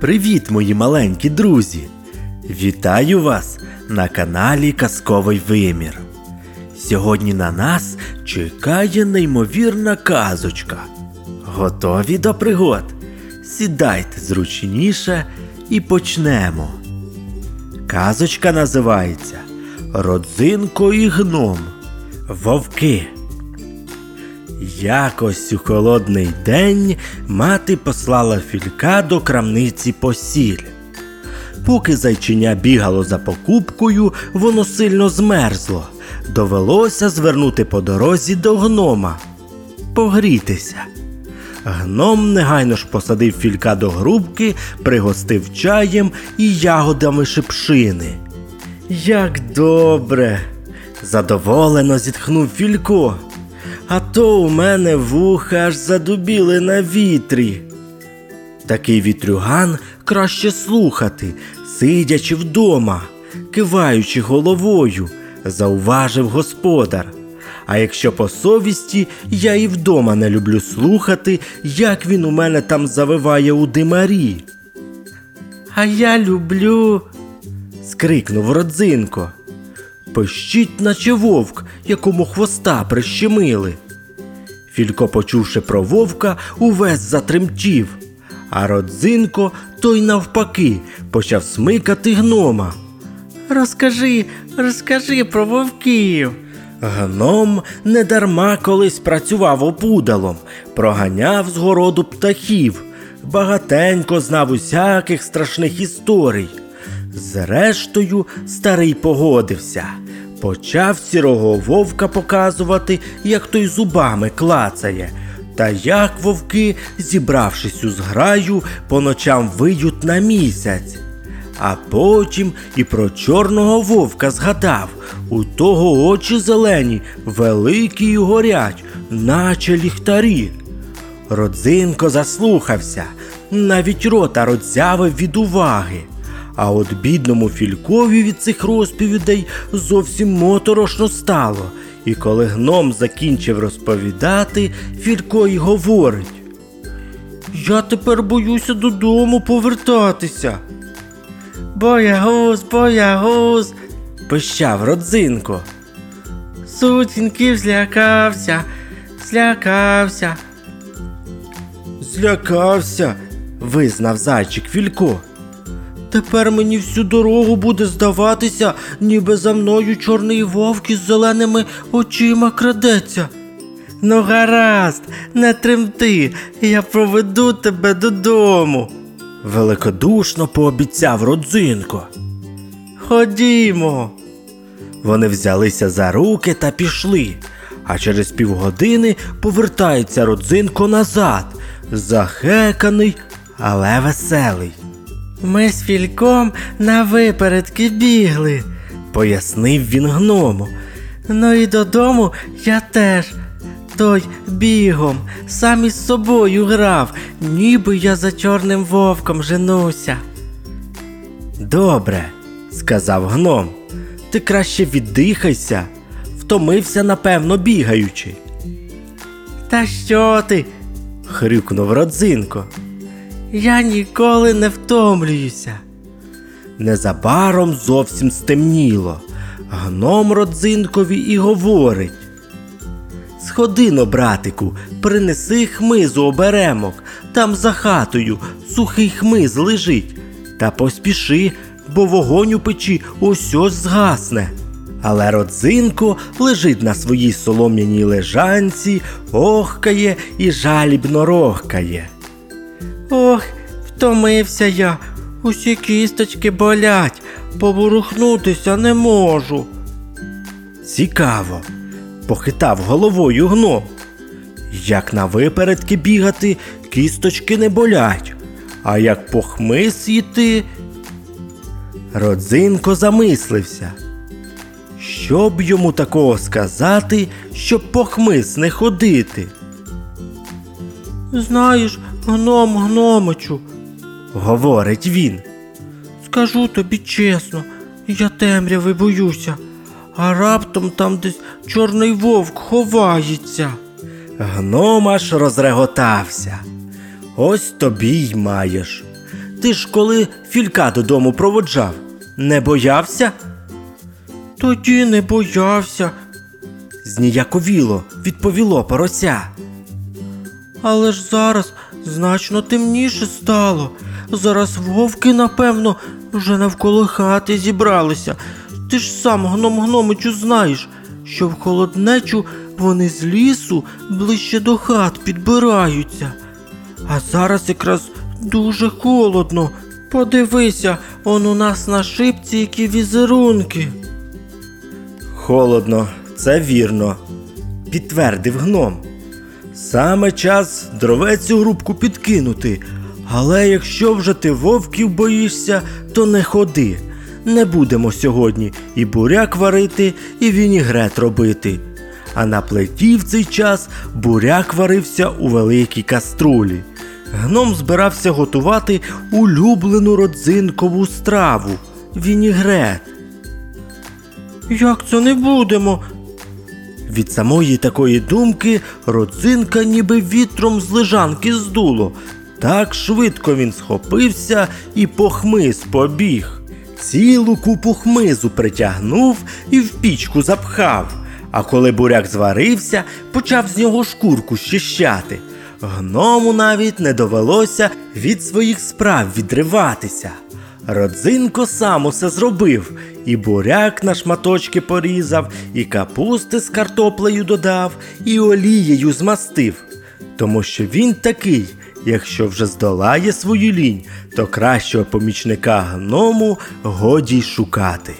Привіт, мої маленькі друзі! Вітаю вас на каналі Казковий Вимір. Сьогодні на нас чекає неймовірна казочка. Готові до пригод? Сідайте зручніше і почнемо. Казочка називається Родзинко і гном. Вовки. Якось у холодний день мати послала філька до крамниці по сіль. Поки зайчиня бігало за покупкою, воно сильно змерзло. Довелося звернути по дорозі до гнома. Погрітися. Гном негайно ж посадив філька до грубки, пригостив чаєм і ягодами шипшини. Як добре! задоволено зітхнув Філько. А то у мене вуха аж задубіли на вітрі. Такий вітрюган краще слухати, сидячи вдома, киваючи головою, зауважив господар. А якщо по совісті, я і вдома не люблю слухати, як він у мене там завиває у димарі. А я люблю. скрикнув родзинко. Пищить, наче вовк, якому хвоста прищемили. Філько, почувши про вовка, увесь затремтів, а родзинко той навпаки почав смикати гнома. Розкажи, розкажи про вовків. Гном недарма колись працював опудалом, проганяв з городу птахів, багатенько знав усяких страшних історій. Зрештою, старий погодився. Почав сірого вовка показувати, як той зубами клацає, та як вовки, зібравшись у зграю, по ночам виють на місяць. А потім і про чорного вовка згадав у того очі зелені, великі й горять, наче ліхтарі. Родзинко заслухався, навіть рота роззявив від уваги. А от бідному Фількові від цих розповідей зовсім моторошно стало. І коли гном закінчив розповідати, Філько й говорить: Я тепер боюся додому повертатися. Боягуз, боягуз, пищав родзинко. Сутінків злякався, злякався. Злякався, визнав зайчик Філько. Тепер мені всю дорогу буде здаватися, ніби за мною чорний вовк із зеленими очима крадеться. Ну, гаразд, не тремти, я проведу тебе додому. Великодушно пообіцяв родзинко. Ходімо. Вони взялися за руки та пішли, а через півгодини повертається родзинко назад, захеканий, але веселий. Ми з фільком на випередки бігли, пояснив він гному. Ну і додому я теж. Той бігом, сам із собою грав, ніби я за чорним вовком женуся. Добре, сказав гном. Ти краще віддихайся, втомився, напевно, бігаючи. Та що ти? хрюкнув родзинко. Я ніколи не втомлююся. Незабаром зовсім стемніло. Гном родзинкові і говорить. Сходино, братику, принеси хмизу оберемок, там за хатою сухий хмиз лежить. Та поспіши, бо вогонь у печі ось ось згасне. Але родзинко лежить на своїй солом'яній лежанці, охкає і жалібно рохкає. Ох, втомився я, усі кісточки болять, поворухнутися не можу. Цікаво, похитав головою гном. Як на випередки бігати, кісточки не болять, а як по хмиз йти. Родзинко замислився. Що б йому такого сказати, щоб по хмиз не ходити? Знаєш, гном гномичу, говорить він. Скажу тобі чесно, я темряви боюся, а раптом там десь чорний вовк ховається. Гном аж розреготався. Ось тобі й маєш. Ти ж коли філька додому проводжав, не боявся? Тоді не боявся. Зніяковіло, відповіло порося. Але ж зараз значно темніше стало. Зараз вовки, напевно, вже навколо хати зібралися. Ти ж сам гном гномичу знаєш, що в холоднечу вони з лісу ближче до хат підбираються. А зараз якраз дуже холодно. Подивися, он у нас на шипці які візерунки. Холодно, це вірно, підтвердив гном. Саме час дровець у грубку підкинути. Але якщо вже ти вовків боїшся, то не ходи. Не будемо сьогодні і буряк варити, і вінігрет робити. А на плиті в цей час буряк варився у великій каструлі. Гном збирався готувати улюблену родзинкову страву вінігрет. Як це не будемо? Від самої такої думки родзинка ніби вітром з лежанки здуло. Так швидко він схопився і по хмиз побіг. Цілу купу хмизу притягнув і в пічку запхав. А коли буряк зварився, почав з нього шкурку щищати. Гному навіть не довелося від своїх справ відриватися. Родзинко сам усе зробив, і буряк на шматочки порізав, і капусти з картоплею додав, і олією змастив. Тому що він такий, якщо вже здолає свою лінь, то кращого помічника гному годі й шукати.